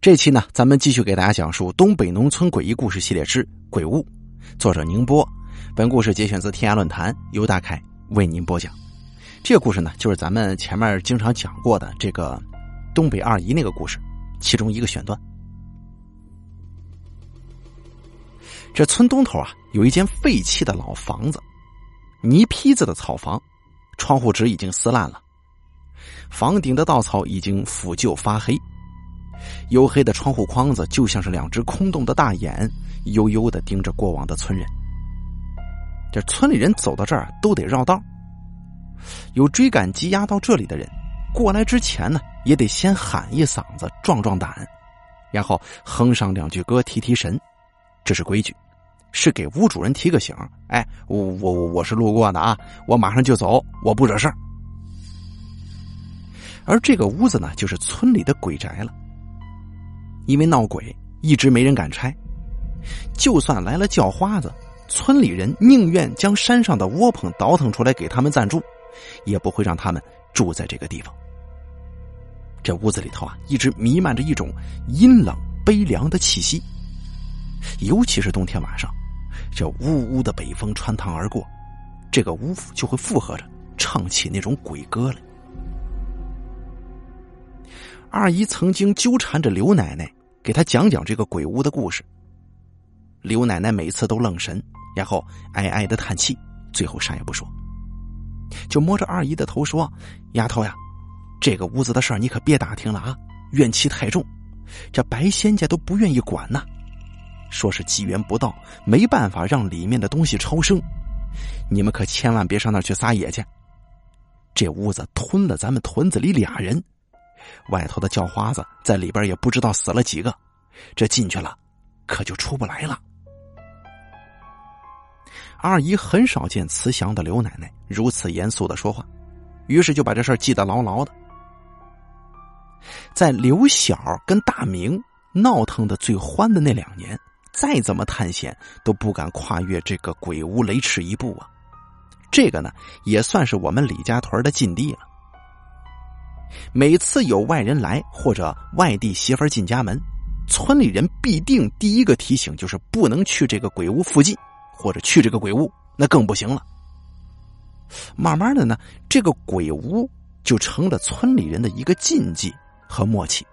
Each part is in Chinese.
这期呢，咱们继续给大家讲述东北农村诡异故事系列之《鬼屋》，作者宁波。本故事节选自天涯论坛，由大凯为您播讲。这个故事呢，就是咱们前面经常讲过的这个东北二姨那个故事，其中一个选段。这村东头啊，有一间废弃的老房子，泥坯子的草房，窗户纸已经撕烂了，房顶的稻草已经腐旧发黑，黝黑的窗户框子就像是两只空洞的大眼，悠悠的盯着过往的村人。这村里人走到这儿都得绕道，有追赶积压到这里的人，过来之前呢，也得先喊一嗓子壮壮胆，然后哼上两句歌提提神。这是规矩，是给屋主人提个醒。哎，我我我是路过的啊，我马上就走，我不惹事儿。而这个屋子呢，就是村里的鬼宅了。因为闹鬼，一直没人敢拆。就算来了叫花子，村里人宁愿将山上的窝棚倒腾出来给他们暂住，也不会让他们住在这个地方。这屋子里头啊，一直弥漫着一种阴冷悲凉的气息。尤其是冬天晚上，这呜呜的北风穿堂而过，这个屋就会附和着唱起那种鬼歌来。二姨曾经纠缠着刘奶奶，给她讲讲这个鬼屋的故事。刘奶奶每次都愣神，然后哀哀的叹气，最后啥也不说，就摸着二姨的头说：“丫头呀，这个屋子的事儿你可别打听了啊，怨气太重，这白仙家都不愿意管呐。”说是机缘不到，没办法让里面的东西超生，你们可千万别上那儿去撒野去。这屋子吞了咱们屯子里俩人，外头的叫花子在里边也不知道死了几个，这进去了，可就出不来了。二姨很少见慈祥的刘奶奶如此严肃的说话，于是就把这事记得牢牢的。在刘小跟大明闹腾的最欢的那两年。再怎么探险都不敢跨越这个鬼屋雷池一步啊！这个呢，也算是我们李家屯的禁地了。每次有外人来或者外地媳妇进家门，村里人必定第一个提醒就是不能去这个鬼屋附近，或者去这个鬼屋那更不行了。慢慢的呢，这个鬼屋就成了村里人的一个禁忌和默契。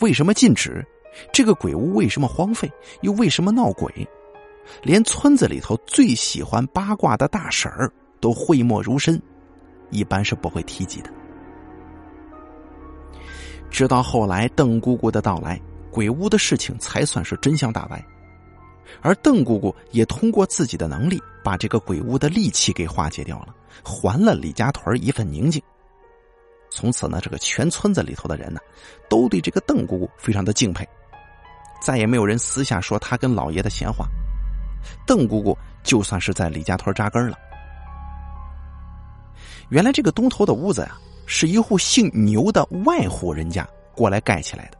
为什么禁止？这个鬼屋为什么荒废？又为什么闹鬼？连村子里头最喜欢八卦的大婶儿都讳莫如深，一般是不会提及的。直到后来邓姑姑的到来，鬼屋的事情才算是真相大白。而邓姑姑也通过自己的能力，把这个鬼屋的戾气给化解掉了，还了李家屯一份宁静。从此呢，这个全村子里头的人呢，都对这个邓姑姑非常的敬佩。再也没有人私下说他跟老爷的闲话，邓姑姑就算是在李家屯扎根了。原来这个东头的屋子呀，是一户姓牛的外户人家过来盖起来的。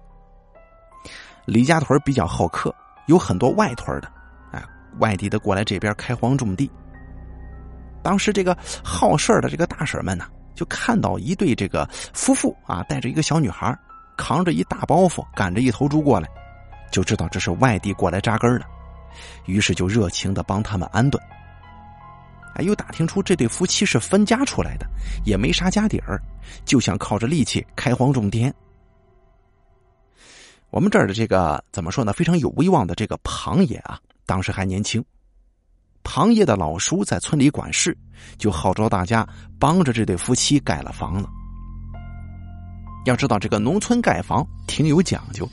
李家屯比较好客，有很多外屯的，哎，外地的过来这边开荒种地。当时这个好事的这个大婶们呢，就看到一对这个夫妇啊，带着一个小女孩，扛着一大包袱，赶着一头猪过来。就知道这是外地过来扎根的，于是就热情的帮他们安顿。哎，又打听出这对夫妻是分家出来的，也没啥家底儿，就想靠着力气开荒种田。我们这儿的这个怎么说呢？非常有威望的这个庞爷啊，当时还年轻。庞爷的老叔在村里管事，就号召大家帮着这对夫妻盖了房子。要知道，这个农村盖房挺有讲究。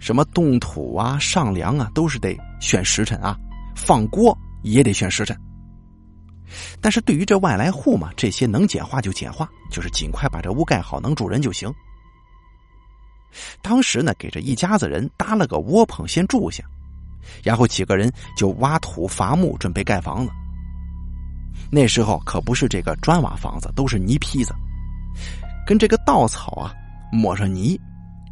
什么动土啊、上梁啊，都是得选时辰啊；放锅也得选时辰。但是对于这外来户嘛，这些能简化就简化，就是尽快把这屋盖好，能住人就行。当时呢，给这一家子人搭了个窝棚，先住下，然后几个人就挖土伐木，准备盖房子。那时候可不是这个砖瓦房子，都是泥坯子，跟这个稻草啊抹上泥，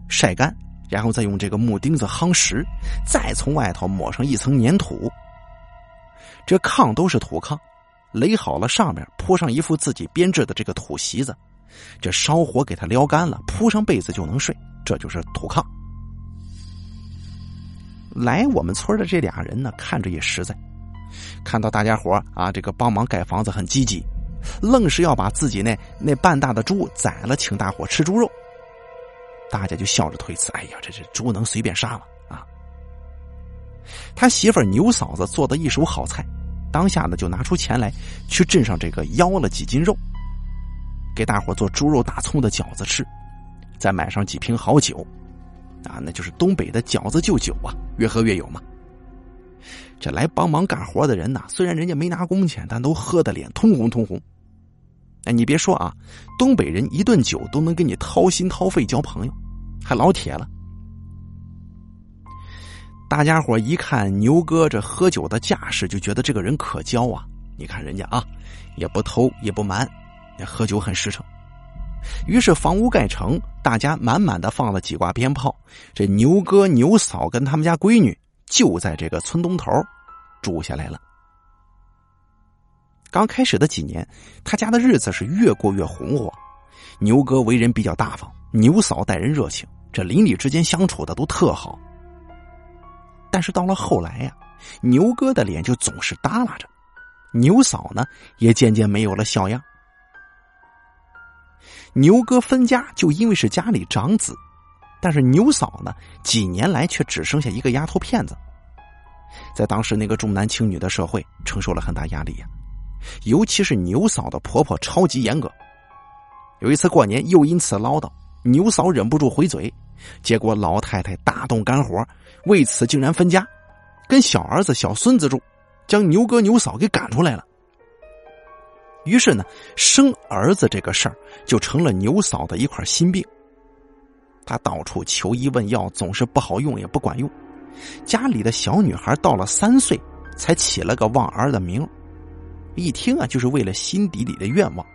晒干。然后再用这个木钉子夯实，再从外头抹上一层粘土。这炕都是土炕，垒好了，上面铺上一副自己编制的这个土席子，这烧火给它撩干了，铺上被子就能睡。这就是土炕。来我们村的这俩人呢，看着也实在，看到大家伙啊，这个帮忙盖房子很积极，愣是要把自己那那半大的猪宰了，请大伙吃猪肉。大家就笑着推辞：“哎呀，这这猪能随便杀吗？啊！”他媳妇牛嫂子做的一手好菜，当下呢就拿出钱来去镇上这个邀了几斤肉，给大伙做猪肉大葱的饺子吃，再买上几瓶好酒。啊，那就是东北的饺子就酒啊，越喝越有嘛。这来帮忙干活的人呐，虽然人家没拿工钱，但都喝的脸通红通红。哎，你别说啊，东北人一顿酒都能跟你掏心掏肺交朋友，还老铁了。大家伙一看牛哥这喝酒的架势，就觉得这个人可交啊。你看人家啊，也不偷也不瞒，喝酒很实诚。于是房屋盖成，大家满满的放了几挂鞭炮。这牛哥、牛嫂跟他们家闺女就在这个村东头住下来了。刚开始的几年，他家的日子是越过越红火。牛哥为人比较大方，牛嫂待人热情，这邻里之间相处的都特好。但是到了后来呀，牛哥的脸就总是耷拉着，牛嫂呢也渐渐没有了笑样。牛哥分家就因为是家里长子，但是牛嫂呢，几年来却只剩下一个丫头片子，在当时那个重男轻女的社会，承受了很大压力呀。尤其是牛嫂的婆婆超级严格，有一次过年又因此唠叨，牛嫂忍不住回嘴，结果老太太大动肝火，为此竟然分家，跟小儿子、小孙子住，将牛哥、牛嫂给赶出来了。于是呢，生儿子这个事儿就成了牛嫂的一块心病。他到处求医问药，总是不好用，也不管用。家里的小女孩到了三岁，才起了个望儿的名。一听啊，就是为了心底里的愿望。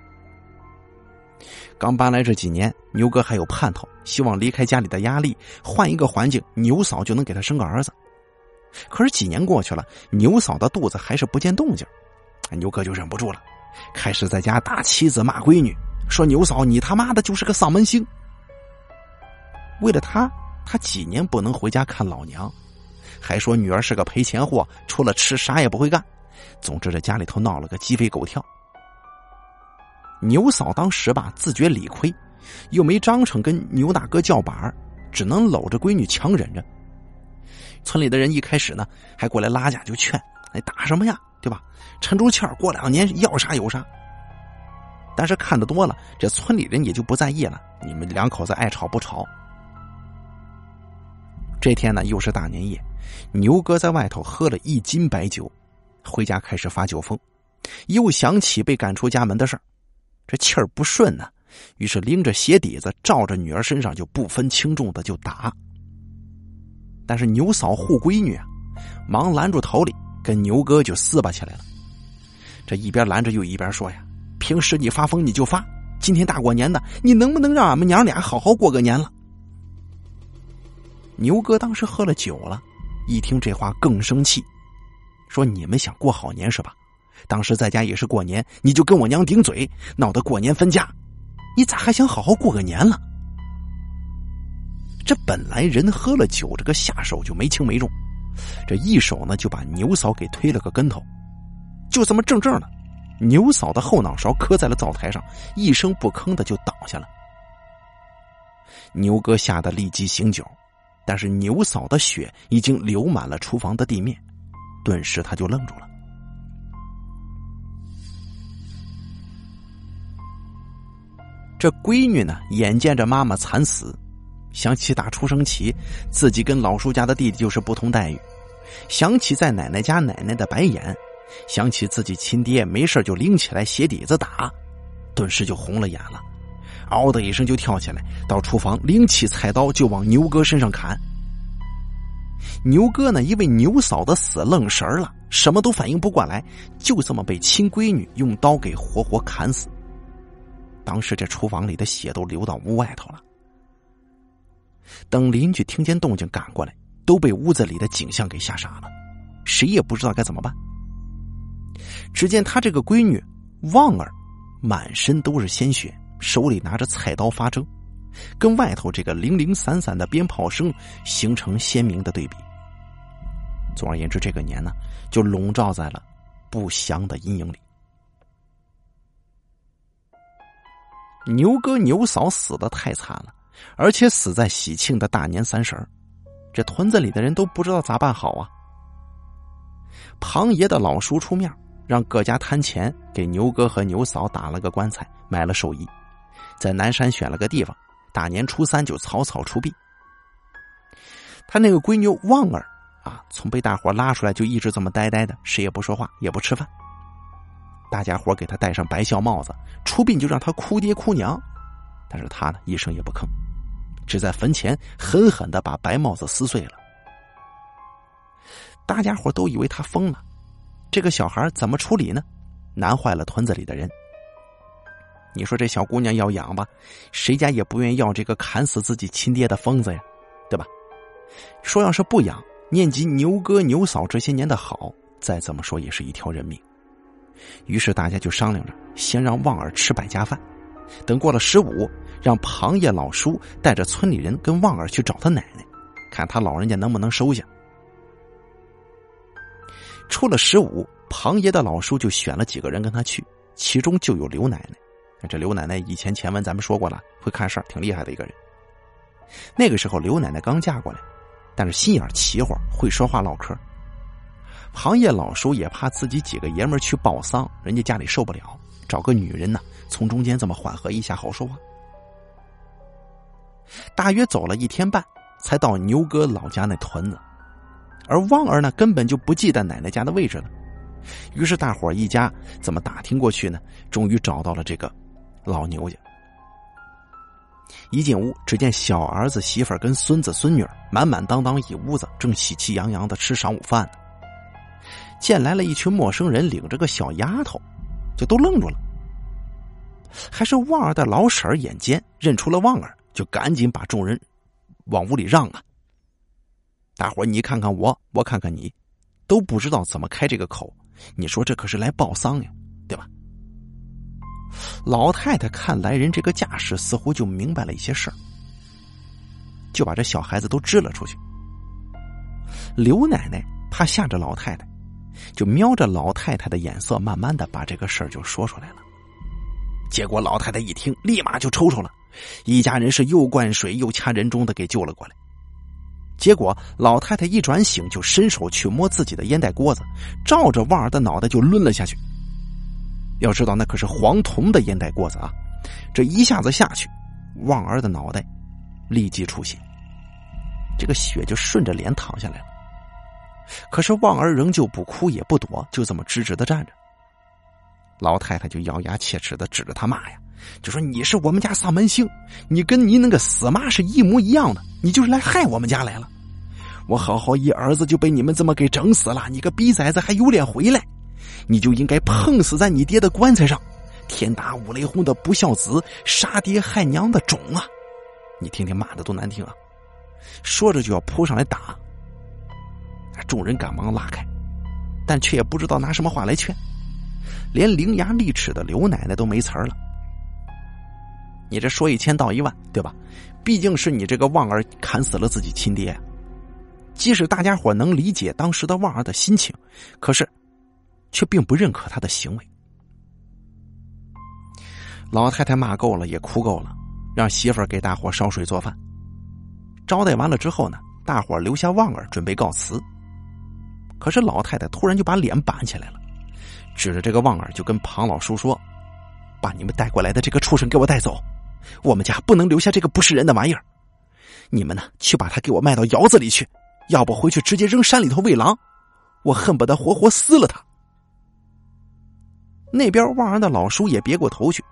刚搬来这几年，牛哥还有盼头，希望离开家里的压力，换一个环境，牛嫂就能给他生个儿子。可是几年过去了，牛嫂的肚子还是不见动静，牛哥就忍不住了。开始在家打妻子骂闺女，说牛嫂你他妈的就是个丧门星。为了他，他几年不能回家看老娘，还说女儿是个赔钱货，除了吃啥也不会干。总之这家里头闹了个鸡飞狗跳。牛嫂当时吧自觉理亏，又没章程跟牛大哥叫板只能搂着闺女强忍着。村里的人一开始呢还过来拉架，就劝：“哎，打什么呀？”对吧？沉住气儿，过两年要啥有啥。但是看得多了，这村里人也就不在意了。你们两口子爱吵不吵。这天呢，又是大年夜，牛哥在外头喝了一斤白酒，回家开始发酒疯，又想起被赶出家门的事儿，这气儿不顺呢，于是拎着鞋底子照着女儿身上就不分轻重的就打。但是牛嫂护闺女啊，忙拦住头里。跟牛哥就撕巴起来了，这一边拦着又一边说呀：“平时你发疯你就发，今天大过年的，你能不能让俺们娘俩好好过个年了？”牛哥当时喝了酒了，一听这话更生气，说：“你们想过好年是吧？当时在家也是过年，你就跟我娘顶嘴，闹得过年分家，你咋还想好好过个年了？”这本来人喝了酒，这个下手就没轻没重。这一手呢，就把牛嫂给推了个跟头，就这么正正的，牛嫂的后脑勺磕在了灶台上，一声不吭的就倒下了。牛哥吓得立即醒酒，但是牛嫂的血已经流满了厨房的地面，顿时他就愣住了。这闺女呢，眼见着妈妈惨死。想起打出生起，自己跟老叔家的弟弟就是不同待遇；想起在奶奶家奶奶的白眼，想起自己亲爹没事就拎起来鞋底子打，顿时就红了眼了，嗷的一声就跳起来，到厨房拎起菜刀就往牛哥身上砍。牛哥呢，因为牛嫂的死愣神了，什么都反应不过来，就这么被亲闺女用刀给活活砍死。当时这厨房里的血都流到屋外头了。等邻居听见动静赶过来，都被屋子里的景象给吓傻了，谁也不知道该怎么办。只见他这个闺女旺儿，满身都是鲜血，手里拿着菜刀发怔，跟外头这个零零散散的鞭炮声形成鲜明的对比。总而言之，这个年呢，就笼罩在了不祥的阴影里。牛哥牛嫂死的太惨了，而且死在喜庆的大年三十，这屯子里的人都不知道咋办好啊。庞爷的老叔出面，让各家摊钱给牛哥和牛嫂打了个棺材，买了寿衣，在南山选了个地方，大年初三就草草出殡。他那个闺女旺儿啊，从被大伙拉出来就一直这么呆呆的，谁也不说话，也不吃饭。大家伙给他戴上白孝帽子，出殡就让他哭爹哭娘，但是他呢一声也不吭，只在坟前狠狠的把白帽子撕碎了。大家伙都以为他疯了，这个小孩怎么处理呢？难坏了屯子里的人。你说这小姑娘要养吧，谁家也不愿意要这个砍死自己亲爹的疯子呀，对吧？说要是不养，念及牛哥牛嫂这些年的好，再怎么说也是一条人命。于是大家就商量着，先让旺儿吃百家饭，等过了十五，让庞爷老叔带着村里人跟旺儿去找他奶奶，看他老人家能不能收下。出了十五，庞爷的老叔就选了几个人跟他去，其中就有刘奶奶。这刘奶奶以前前文咱们说过了，会看事儿，挺厉害的一个人。那个时候刘奶奶刚嫁过来，但是心眼儿齐活，会说话唠嗑。行业老叔也怕自己几个爷们儿去报丧，人家家里受不了，找个女人呢，从中间这么缓和一下，好说话。大约走了一天半，才到牛哥老家那屯子，而旺儿呢，根本就不记得奶奶家的位置了。于是大伙一家怎么打听过去呢？终于找到了这个老牛家。一进屋，只见小儿子、媳妇儿跟孙子、孙女满满当当一屋子，正喜气洋洋的吃晌午饭呢。见来了一群陌生人，领着个小丫头，就都愣住了。还是旺儿的老婶眼尖，认出了旺儿，就赶紧把众人往屋里让啊！大伙你看看我，我看看你，都不知道怎么开这个口。你说这可是来报丧呀，对吧？老太太看来人这个架势，似乎就明白了一些事儿，就把这小孩子都支了出去。刘奶奶怕吓着老太太。就瞄着老太太的眼色，慢慢的把这个事儿就说出来了。结果老太太一听，立马就抽抽了，一家人是又灌水又掐人中的给救了过来。结果老太太一转醒，就伸手去摸自己的烟袋锅子，照着旺儿的脑袋就抡了下去。要知道那可是黄铜的烟袋锅子啊！这一下子下去，旺儿的脑袋立即出血，这个血就顺着脸淌下来了。可是旺儿仍旧不哭也不躲，就这么直直的站着。老太太就咬牙切齿的指着他骂呀，就说：“你是我们家丧门星，你跟你那个死妈是一模一样的，你就是来害我们家来了。我好好一儿子就被你们这么给整死了，你个逼崽子还有脸回来？你就应该碰死在你爹的棺材上！天打五雷轰的不孝子，杀爹害娘的种啊！你听听骂的多难听啊！说着就要扑上来打。”众人赶忙拉开，但却也不知道拿什么话来劝，连伶牙俐齿的刘奶奶都没词儿了。你这说一千道一万，对吧？毕竟是你这个旺儿砍死了自己亲爹，即使大家伙能理解当时的旺儿的心情，可是却并不认可他的行为。老太太骂够了，也哭够了，让媳妇儿给大伙烧水做饭。招待完了之后呢，大伙留下旺儿准备告辞。可是老太太突然就把脸板起来了，指着这个旺儿就跟庞老叔说：“把你们带过来的这个畜生给我带走，我们家不能留下这个不是人的玩意儿。你们呢，去把他给我卖到窑子里去，要不回去直接扔山里头喂狼，我恨不得活活撕了他。”那边旺儿的老叔也别过头去，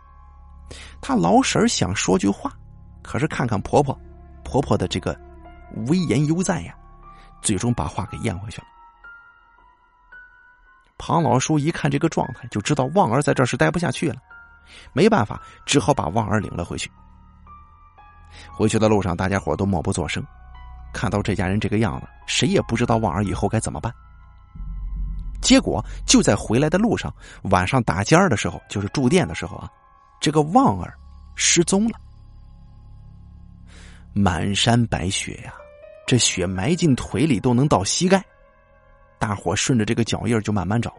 他老婶想说句话，可是看看婆婆，婆婆的这个威严犹在呀，最终把话给咽回去了。庞老叔一看这个状态，就知道旺儿在这是待不下去了，没办法，只好把旺儿领了回去。回去的路上，大家伙都默不作声，看到这家人这个样子，谁也不知道旺儿以后该怎么办。结果就在回来的路上，晚上打尖儿的时候，就是住店的时候啊，这个旺儿失踪了。满山白雪呀，这雪埋进腿里都能到膝盖。大伙顺着这个脚印就慢慢找，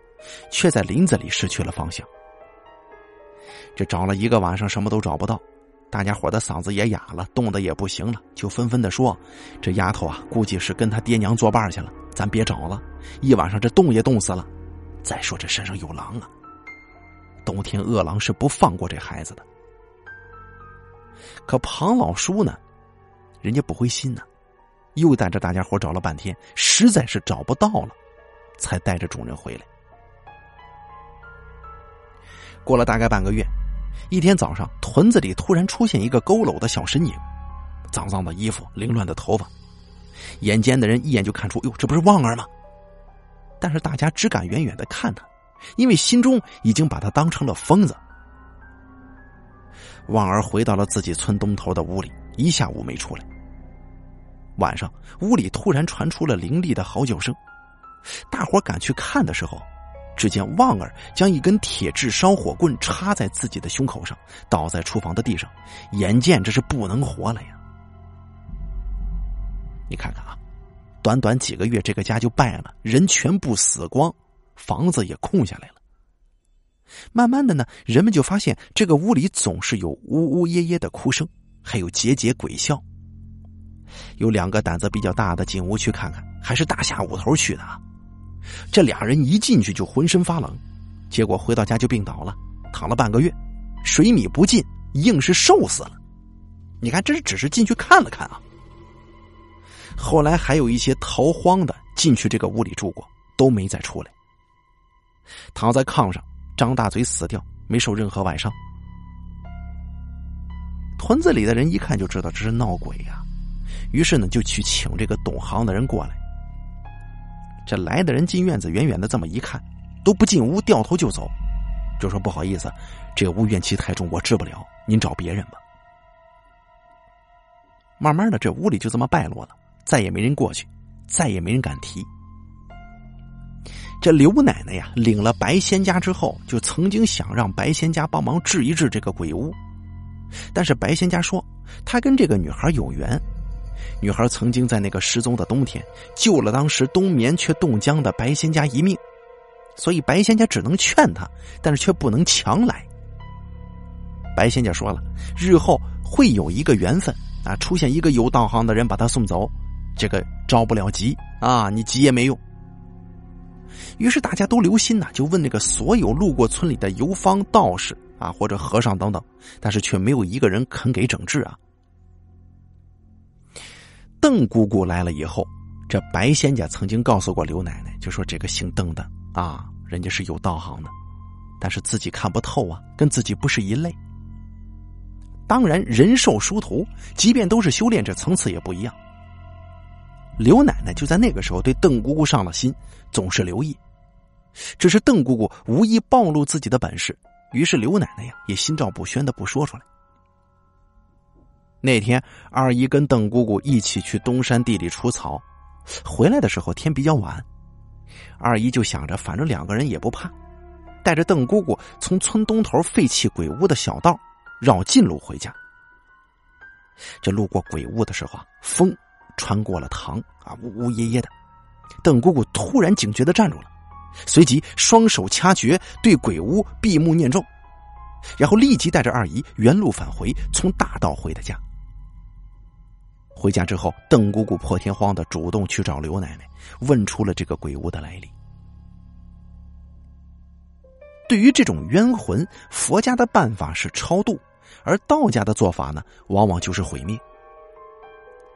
却在林子里失去了方向。这找了一个晚上，什么都找不到，大家伙的嗓子也哑了，冻得也不行了，就纷纷的说：“这丫头啊，估计是跟他爹娘作伴去了，咱别找了，一晚上这冻也冻死了。再说这山上有狼啊，冬天饿狼是不放过这孩子的。”可庞老叔呢？人家不灰心呢，又带着大家伙找了半天，实在是找不到了，才带着众人回来。过了大概半个月，一天早上，屯子里突然出现一个佝偻的小身影，脏脏的衣服，凌乱的头发，眼尖的人一眼就看出，哟，这不是旺儿吗？但是大家只敢远远的看他，因为心中已经把他当成了疯子。旺儿回到了自己村东头的屋里，一下午没出来。晚上，屋里突然传出了凌厉的嚎叫声。大伙赶去看的时候，只见旺儿将一根铁制烧火棍插在自己的胸口上，倒在厨房的地上，眼见这是不能活了呀！你看看啊，短短几个月，这个家就败了，人全部死光，房子也空下来了。慢慢的呢，人们就发现这个屋里总是有呜呜咽咽的哭声，还有节节鬼笑。有两个胆子比较大的进屋去看看，还是大下午头去的啊。这俩人一进去就浑身发冷，结果回到家就病倒了，躺了半个月，水米不进，硬是瘦死了。你看，这只是进去看了看啊。后来还有一些逃荒的进去这个屋里住过，都没再出来，躺在炕上张大嘴死掉，没受任何外伤。屯子里的人一看就知道这是闹鬼呀。于是呢，就去请这个懂行的人过来。这来的人进院子，远远的这么一看，都不进屋，掉头就走，就说：“不好意思，这屋怨气太重，我治不了，您找别人吧。”慢慢的，这屋里就这么败落了，再也没人过去，再也没人敢提。这刘奶奶呀，领了白仙家之后，就曾经想让白仙家帮忙治一治这个鬼屋，但是白仙家说，他跟这个女孩有缘。女孩曾经在那个失踪的冬天救了当时冬眠却冻僵的白仙家一命，所以白仙家只能劝她，但是却不能强来。白仙家说了，日后会有一个缘分啊，出现一个有道行的人把她送走，这个着不了急啊，你急也没用。于是大家都留心呐，就问那个所有路过村里的游方、道士啊，或者和尚等等，但是却没有一个人肯给整治啊。邓姑姑来了以后，这白仙家曾经告诉过刘奶奶，就说这个姓邓的啊，人家是有道行的，但是自己看不透啊，跟自己不是一类。当然，人兽殊途，即便都是修炼，者层次也不一样。刘奶奶就在那个时候对邓姑姑上了心，总是留意。只是邓姑姑无意暴露自己的本事，于是刘奶奶呀也心照不宣的不说出来。那天，二姨跟邓姑姑一起去东山地里除草，回来的时候天比较晚，二姨就想着，反正两个人也不怕，带着邓姑姑从村东头废弃鬼屋的小道绕近路回家。这路过鬼屋的时候啊，风穿过了堂啊，呜呜咽咽的，邓姑姑突然警觉的站住了，随即双手掐诀，对鬼屋闭目念咒，然后立即带着二姨原路返回，从大道回的家。回家之后，邓姑姑破天荒的主动去找刘奶奶，问出了这个鬼屋的来历。对于这种冤魂，佛家的办法是超度，而道家的做法呢，往往就是毁灭。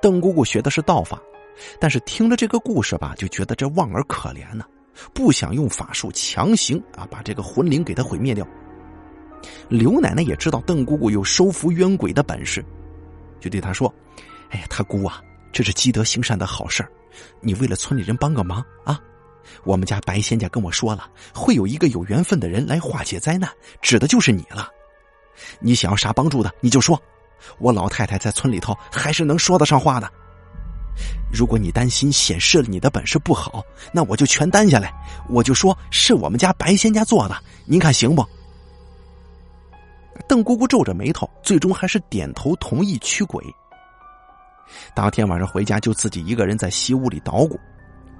邓姑姑学的是道法，但是听了这个故事吧，就觉得这旺儿可怜呢，不想用法术强行啊把这个魂灵给他毁灭掉。刘奶奶也知道邓姑姑有收服冤鬼的本事，就对她说。哎呀，他姑啊，这是积德行善的好事儿，你为了村里人帮个忙啊！我们家白仙家跟我说了，会有一个有缘分的人来化解灾难，指的就是你了。你想要啥帮助的，你就说，我老太太在村里头还是能说得上话的。如果你担心显示了你的本事不好，那我就全担下来，我就说是我们家白仙家做的，您看行不？邓姑姑皱着眉头，最终还是点头同意驱鬼。当天晚上回家就自己一个人在西屋里捣鼓，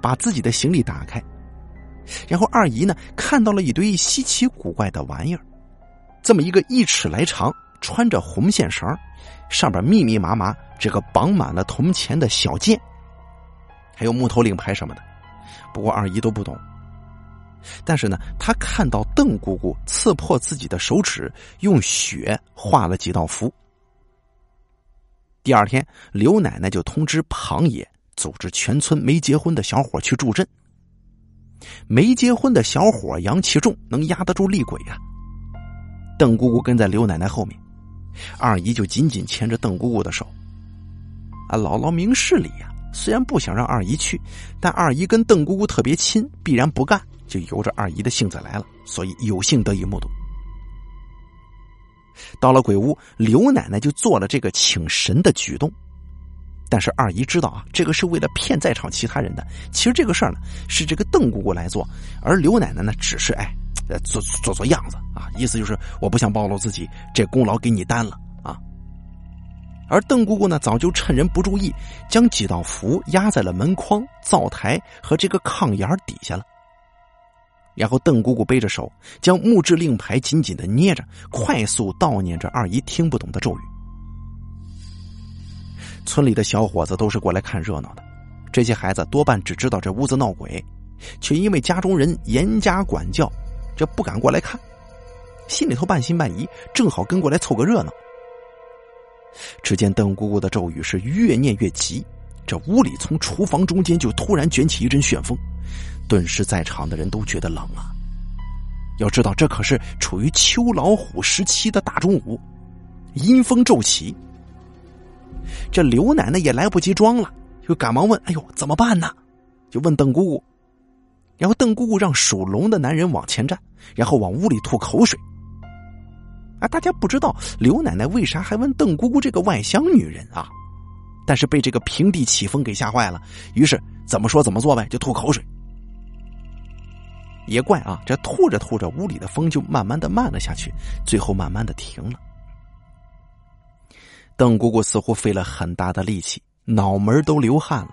把自己的行李打开，然后二姨呢看到了一堆稀奇古怪的玩意儿，这么一个一尺来长、穿着红线绳、上边密密麻麻这个绑满了铜钱的小剑，还有木头令牌什么的，不过二姨都不懂。但是呢，他看到邓姑姑刺破自己的手指，用血画了几道符。第二天，刘奶奶就通知庞爷组织全村没结婚的小伙去助阵。没结婚的小伙阳气重，能压得住厉鬼呀。邓姑姑跟在刘奶奶后面，二姨就紧紧牵着邓姑姑的手。啊，姥姥明事理呀，虽然不想让二姨去，但二姨跟邓姑姑特别亲，必然不干。就由着二姨的性子来了，所以有幸得以目睹。到了鬼屋，刘奶奶就做了这个请神的举动，但是二姨知道啊，这个是为了骗在场其他人的。其实这个事儿呢，是这个邓姑姑来做，而刘奶奶呢，只是哎，做做做样子啊，意思就是我不想暴露自己，这功劳给你担了啊。而邓姑姑呢，早就趁人不注意，将几道符压在了门框、灶台和这个炕沿底下了。然后邓姑姑背着手，将木质令牌紧紧的捏着，快速悼念着二姨听不懂的咒语。村里的小伙子都是过来看热闹的，这些孩子多半只知道这屋子闹鬼，却因为家中人严加管教，这不敢过来看，心里头半信半疑，正好跟过来凑个热闹。只见邓姑姑的咒语是越念越急，这屋里从厨房中间就突然卷起一阵旋风。顿时，在场的人都觉得冷啊！要知道，这可是处于秋老虎时期的大中午，阴风骤起。这刘奶奶也来不及装了，就赶忙问：“哎呦，怎么办呢？”就问邓姑姑。然后邓姑姑让属龙的男人往前站，然后往屋里吐口水。啊，大家不知道刘奶奶为啥还问邓姑姑这个外乡女人啊？但是被这个平地起风给吓坏了，于是怎么说怎么做呗，就吐口水。也怪啊，这吐着吐着，屋里的风就慢慢的慢了下去，最后慢慢的停了。邓姑姑似乎费了很大的力气，脑门都流汗了。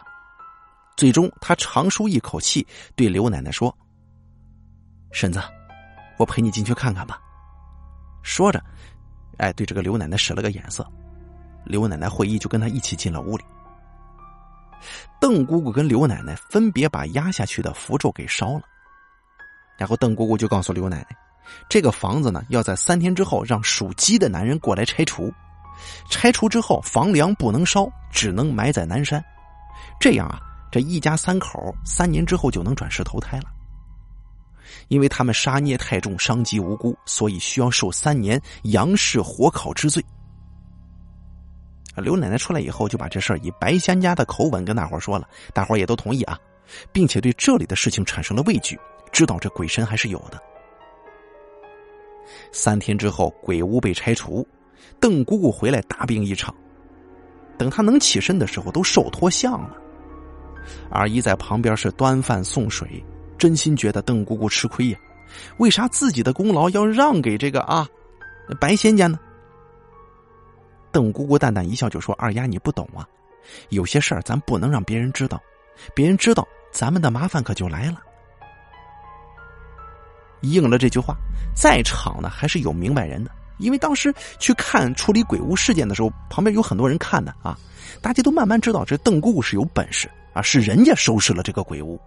最终，她长舒一口气，对刘奶奶说：“婶子，我陪你进去看看吧。”说着，哎，对这个刘奶奶使了个眼色。刘奶奶会意，就跟他一起进了屋里。邓姑姑跟刘奶奶分别把压下去的符咒给烧了。然后邓姑姑就告诉刘奶奶，这个房子呢，要在三天之后让属鸡的男人过来拆除。拆除之后，房梁不能烧，只能埋在南山。这样啊，这一家三口三年之后就能转世投胎了。因为他们杀孽太重，伤及无辜，所以需要受三年杨氏火烤之罪。刘奶奶出来以后，就把这事儿以白仙家的口吻跟大伙说了，大伙也都同意啊，并且对这里的事情产生了畏惧。知道这鬼神还是有的。三天之后，鬼屋被拆除，邓姑姑回来大病一场。等她能起身的时候，都瘦脱相了。二姨在旁边是端饭送水，真心觉得邓姑姑吃亏呀。为啥自己的功劳要让给这个啊白仙家呢？邓姑姑淡淡一笑，就说：“二丫，你不懂啊，有些事儿咱不能让别人知道，别人知道，咱们的麻烦可就来了。”应了这句话，在场呢还是有明白人的，因为当时去看处理鬼屋事件的时候，旁边有很多人看的啊，大家都慢慢知道这邓姑姑是有本事啊，是人家收拾了这个鬼屋，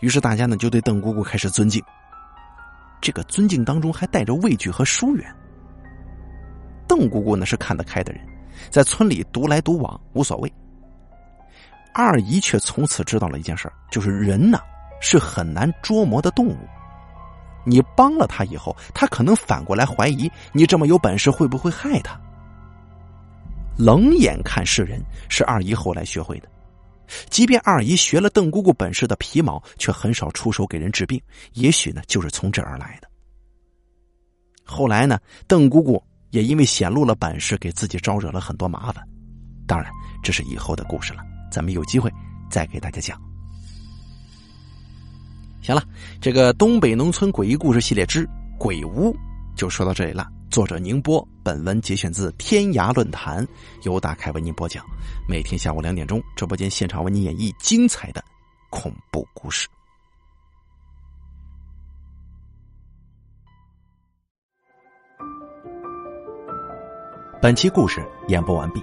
于是大家呢就对邓姑姑开始尊敬，这个尊敬当中还带着畏惧和疏远。邓姑姑呢是看得开的人，在村里独来独往无所谓。二姨却从此知道了一件事就是人呢是很难捉摸的动物。你帮了他以后，他可能反过来怀疑你这么有本事会不会害他。冷眼看世人是二姨后来学会的，即便二姨学了邓姑姑本事的皮毛，却很少出手给人治病。也许呢，就是从这儿来的。后来呢，邓姑姑也因为显露了本事，给自己招惹了很多麻烦。当然，这是以后的故事了，咱们有机会再给大家讲。行了，这个东北农村诡异故事系列之鬼屋就说到这里了。作者宁波，本文节选自天涯论坛，由大凯为您播讲。每天下午两点钟，直播间现场为您演绎精彩的恐怖故事。本期故事演播完毕。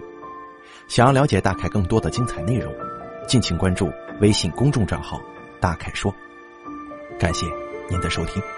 想要了解大凯更多的精彩内容，敬请关注微信公众账号“大凯说”。感谢您的收听。